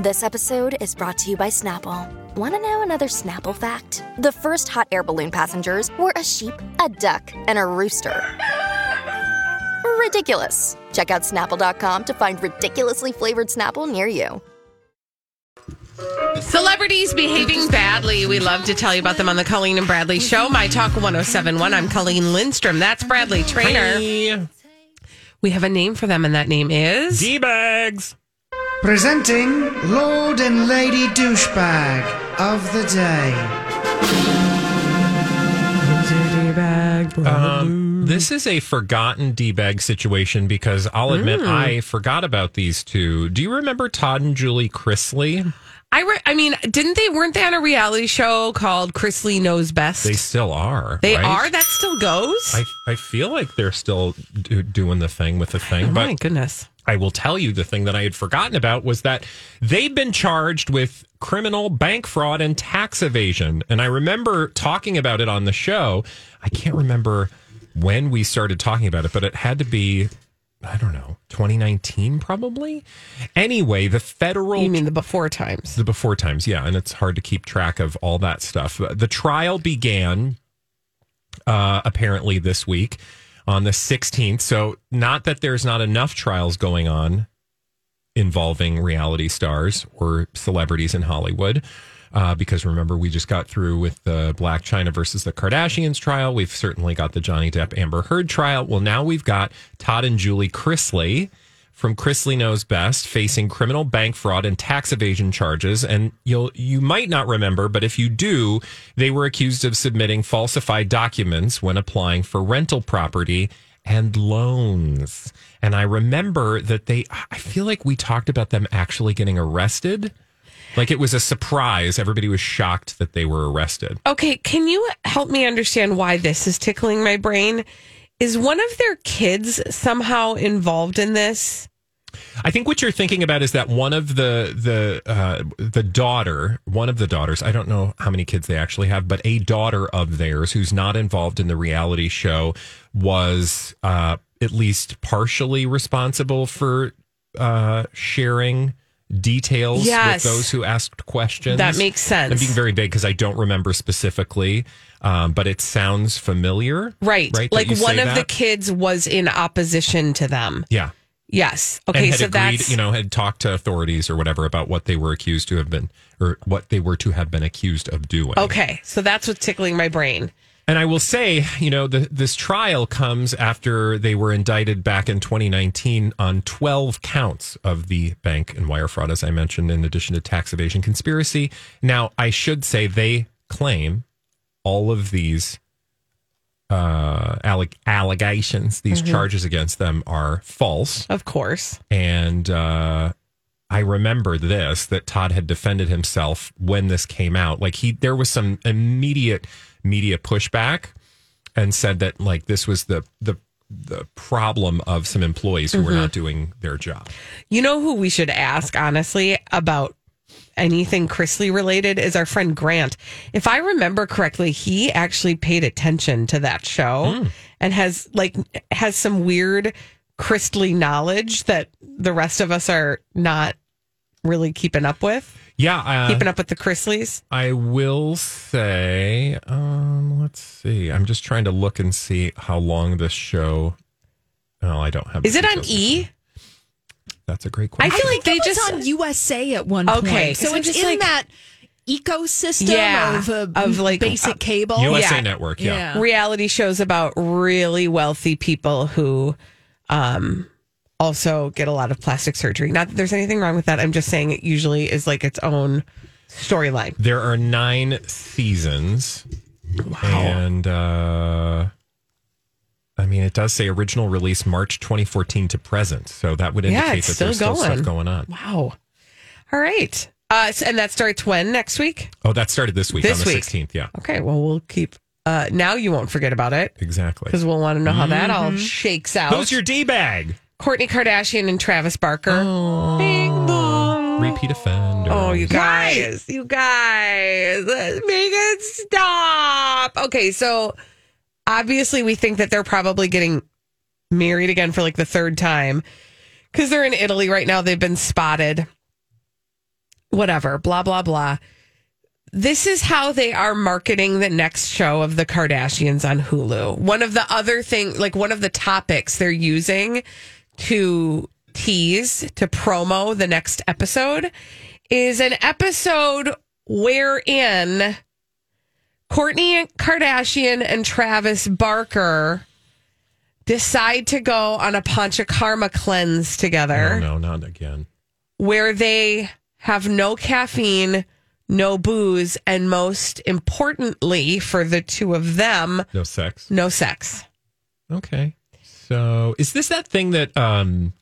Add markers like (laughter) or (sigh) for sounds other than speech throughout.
This episode is brought to you by Snapple. Want to know another Snapple fact? The first hot air balloon passengers were a sheep, a duck, and a rooster. Ridiculous. Check out snapple.com to find ridiculously flavored Snapple near you. Celebrities behaving badly. We love to tell you about them on the Colleen and Bradley Show. My Talk 1071. I'm Colleen Lindstrom. That's Bradley Traynor. Hey, We have a name for them, and that name is. D-bags. Presenting Lord and Lady Douchebag of the Day. Um, this is a forgotten D-bag situation because I'll admit I forgot about these two. Do you remember Todd and Julie Chrisley? I, re- I mean, didn't they, weren't they on a reality show called Chrisley Knows Best? They still are. They right? are? That still goes? I, I feel like they're still do, doing the thing with the thing, oh, but my goodness. I will tell you the thing that I had forgotten about was that they've been charged with criminal bank fraud and tax evasion. And I remember talking about it on the show. I can't remember when we started talking about it, but it had to be, I don't know, 2019 probably. Anyway, the federal You mean the before times? the before times, yeah, and it's hard to keep track of all that stuff. The trial began uh, apparently this week on the 16th. So, not that there's not enough trials going on involving reality stars or celebrities in Hollywood. Uh, because remember, we just got through with the Blac Chyna versus the Kardashians trial. We've certainly got the Johnny Depp Amber Heard trial. Well, now we've got Todd and Julie Chrisley from Chrisley Knows Best facing criminal bank fraud and tax evasion charges. And you'll you might not remember, but if you do, they were accused of submitting falsified documents when applying for rental property and loans. And I remember that they I feel like we talked about them actually getting arrested. Like it was a surprise. Everybody was shocked that they were arrested. Okay, can you help me understand why this is tickling my brain? Is one of their kids somehow involved in this? I think what you're thinking about is that one of the the uh, the daughter, one of the daughters. I don't know how many kids they actually have, but a daughter of theirs who's not involved in the reality show was uh, at least partially responsible for uh, sharing details Yes. with those who asked questions. That makes sense. I'm being very vague because I don't remember specifically, um, but it sounds familiar. Right. Right. Like one of the kids was in opposition to them. Yeah. Yes. Okay, so agreed, that's you know, had talked to authorities or whatever about what they were accused to have been, or what they were to have been accused of doing. Okay, so that's what's tickling my brain. And I will say, you know, the, this trial comes after they were indicted back in 2019 on 12 counts of the bank and wire fraud, as I mentioned, in addition to tax evasion conspiracy. Now, I should say they claim all of these uh, alleg- allegations, these charges against them are false. Of course. And uh, I remember this that Todd had defended himself when this came out. Like he, there was some immediate media pushback, and said that like this was the the the problem of some employees who were not doing their job. You know who we should ask, honestly, about anything Chrisley related is our friend Grant. If I remember correctly, he actually paid attention to that show and has like has some weird Chrisley knowledge that the rest of us are not really keeping up with. Yeah, uh, keeping up with the Chrisleys. I will say, um, let's see. I'm just trying to look and see how long this show. Oh, I don't have. Is it on. E? That's a great question. I feel like they it was just on USA at one Okay, point. So 'cause I'm it's in like- that ecosystem Yeah, of, uh, of, like, basic uh, cable. USA Yeah. Network. Yeah. reality shows about really wealthy people who um also get a lot of plastic surgery. Not that there's anything wrong with that. I'm just saying it usually is like its own storyline. There are nine seasons. wow. And uh I mean it does say original release March 2014 to present. So that would Yeah, indicate it's that still there's still going. stuff going on. Wow. All right. Uh, and that starts when next week? Oh, that started this week This on the week. 16th. Yeah, Okay. Well, we'll keep. Uh, now you won't forget about it exactly. because we'll want to know how that all shakes out. Who's your D bag? Kourtney Kardashian and Travis Barker. Bing bong. Repeat offender. Oh, you guys, you guys, make it stop. Okay, so obviously we think that they're probably getting married again for like the third time because they're in Italy right now. They've been spotted. Whatever, blah, blah, blah. This is how they are marketing the next show of the Kardashians on Hulu. One of the other thing, like one of the topics they're using to tease, to promo the next episode is an episode wherein Kourtney Kardashian and Travis Barker decide to go on a panchakarma cleanse together Oh, no, not again. where they have no caffeine, no booze, and most importantly for the two of them, No sex. no sex. Okay. So is this that thing that um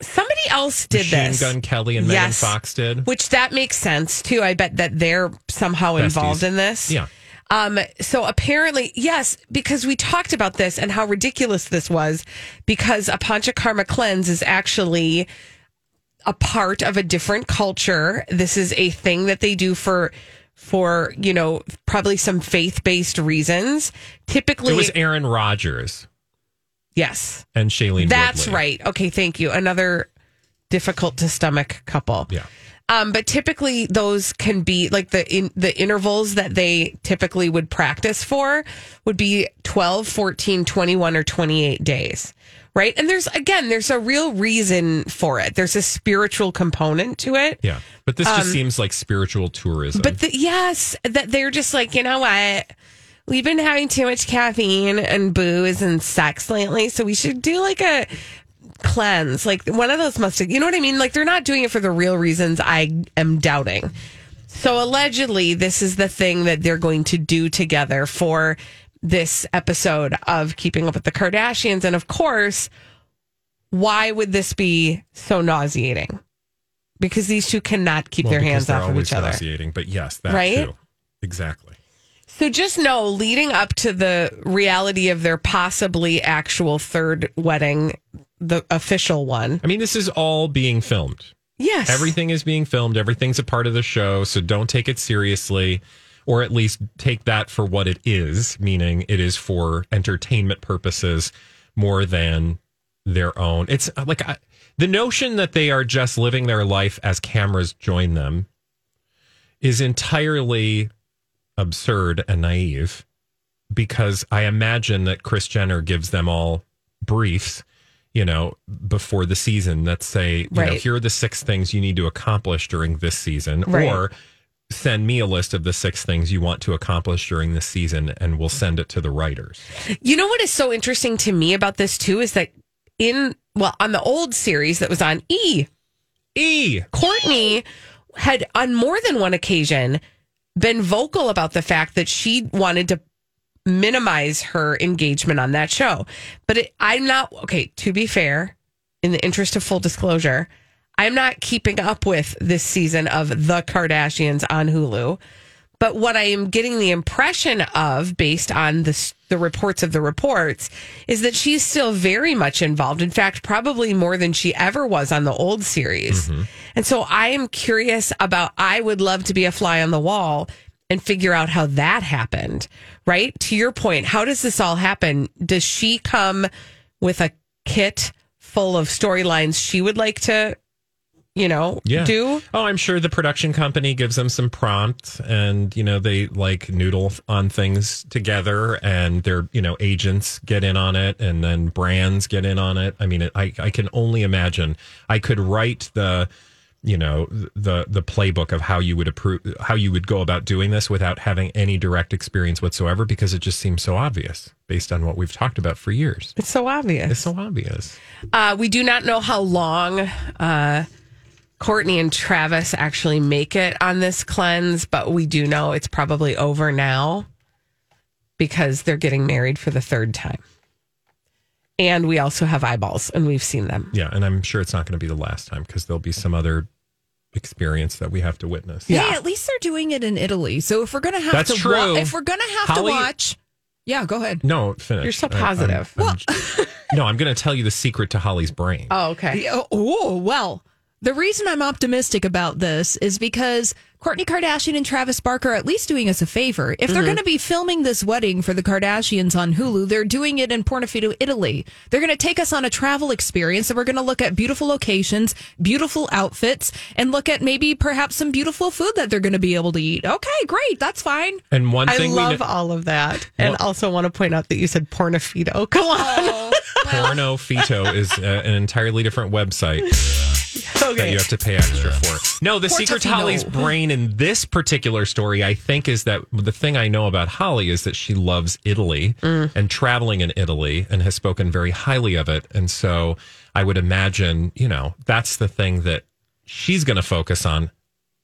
Somebody else did Machine this. Gun Kelly and Megan Fox did? Which that makes sense too. I bet that they're somehow involved in this. Yeah. Um, so apparently, yes, because we talked about this and how ridiculous this was, because a panchakarma cleanse is actually a part of a different culture. This is a thing that they do for for you know probably some faith based reasons. Typically, It was Aaron Rodgers yes, and Shailene that's Woodley. right. Okay, thank you. Another difficult to stomach couple. Yeah. Um, but typically those can be like the in the intervals that they typically would practice for would be 12, 14, 21 or 28 days. Right? And there's again there's a real reason for it. There's a spiritual component to it. Yeah. But this just seems like spiritual tourism. Um, But the, yes, that they're just like, you know what? We've been having too much caffeine and booze and sex lately, so we should do like a cleanse. Like one of those must have, you know what I mean? Like they're not doing it for the real reasons I am doubting. So allegedly, this is the thing that they're going to do together for this episode of Keeping Up with the Kardashians. And of course, why would this be so nauseating? Because these two cannot keep Well, their hands off of each other. nauseating, But yes, that Right? too. Exactly. So just know, leading up to the reality of their possibly actual third wedding, the official one. I mean, this is all being filmed. Yes. Everything is being filmed. Everything's a part of the show. So don't take it seriously, or at least take that for what it is, meaning it is for entertainment purposes more than their own. It's uh, like I, the notion that they are just living their life as cameras join them is entirely absurd and naive because I imagine that Kris Jenner gives them all briefs, you know, before the season that say, you know, here are the six things you need to accomplish during this season, Right. or send me a list of the six things you want to accomplish during this season, and we'll send it to the writers. You know what is so interesting to me about this too is that in well on the old series that was on E, E. Kourtney had on more than one occasion been vocal about the fact that she wanted to minimize her engagement on that show. But it, I'm not okay. To be fair, in the interest of full disclosure, I'm not keeping up with this season of The Kardashians on Hulu. But what I am getting the impression of, based on the the reports of the reports, is that she's still very much involved. In fact, probably more than she ever was on the old series. Mm-hmm. And so I am curious about. I would love to be a fly on the wall and figure out how that happened. Right to your point, how does this all happen? Does she come with a kit full of storylines she would like to, you know, Yeah. do? Oh, I'm sure the production company gives them some prompts and, you know, they like noodle on things together and their, you know, agents get in on it and then brands get in on it. I mean, it, I, I can only imagine I could write the, you know, the, the playbook of how you would approve, how you would go about doing this without having any direct experience whatsoever because it just seems so obvious based on what we've talked about for years. It's so obvious. It's so obvious. Uh, we do not know how long uh, Kourtney and Travis actually make it on this cleanse, but we do know it's probably over now because they're getting married for the third time. And we also have eyeballs, and we've seen them. Yeah, and I'm sure it's not going to be the last time because there'll be some other experience that we have to witness. Hey, at least they're doing it in Italy. So if we're gonna have That's to, true. if we're gonna have Holly- to watch, yeah, go ahead. No, finish. You're so I- I'm- positive. I'm- (laughs) no, I'm going to tell you the secret to Holly's brain. Oh, okay. Yeah, Oh, well, the reason I'm optimistic about this is because Kourtney Kardashian and Travis Barker are at least doing us a favor. If they're going to be filming this wedding for the Kardashians on Hulu, they're doing it in Portofino, Italy. They're going to take us on a travel experience and we're going to look at beautiful locations, beautiful outfits, and look at maybe perhaps some beautiful food that they're going to be able to eat. Okay, great. That's fine. and one thing I love we know, all of that. And Well- also want to point out that you said pornofito. Go on. Porno Fito is uh, an entirely different website (laughs) that you have to pay extra for. No, the secret to Holly's brain in this particular story, I think, is that the thing I know about Holly is that she loves Italy mm. and traveling in Italy and has spoken very highly of it. And so I would imagine, you know, that's the thing that she's going to focus on,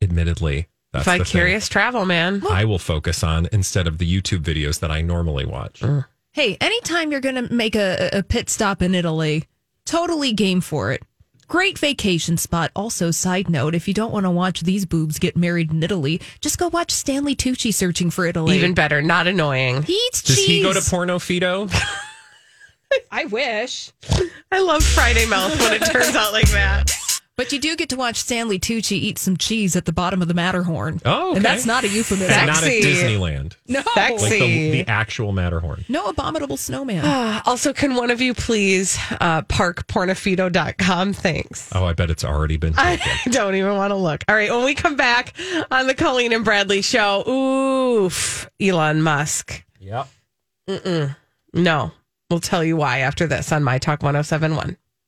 admittedly. That's the Vicarious travel, man. I will focus on instead of the YouTube videos that I normally watch. Mm. Hey, anytime you're going to make a, a pit stop in Italy, totally game for it. Great vacation spot. Also, side note, if you don't want to watch these boobs get married in Italy, just go watch Stanley Tucci searching for Italy. Even better, not annoying. he eats Does cheese. he go to Porno Fido? (laughs) I wish. I love Friday Mouth when it turns out like that. But you do get to watch Stanley Tucci eat some cheese at the bottom of the Matterhorn. Oh, okay. And that's not a euphemism. Not at Disneyland. no. Sexy. Like the, the actual Matterhorn. No abominable snowman. Also, can one of you please uh, park pornofito.com? Thanks. Oh, I bet it's already been I taken. (laughs) don't even want to look. All right, when we come back on the Colleen and Bradley show, oof, Elon Musk. yep. No, we'll tell you why after this on My Talk 1071.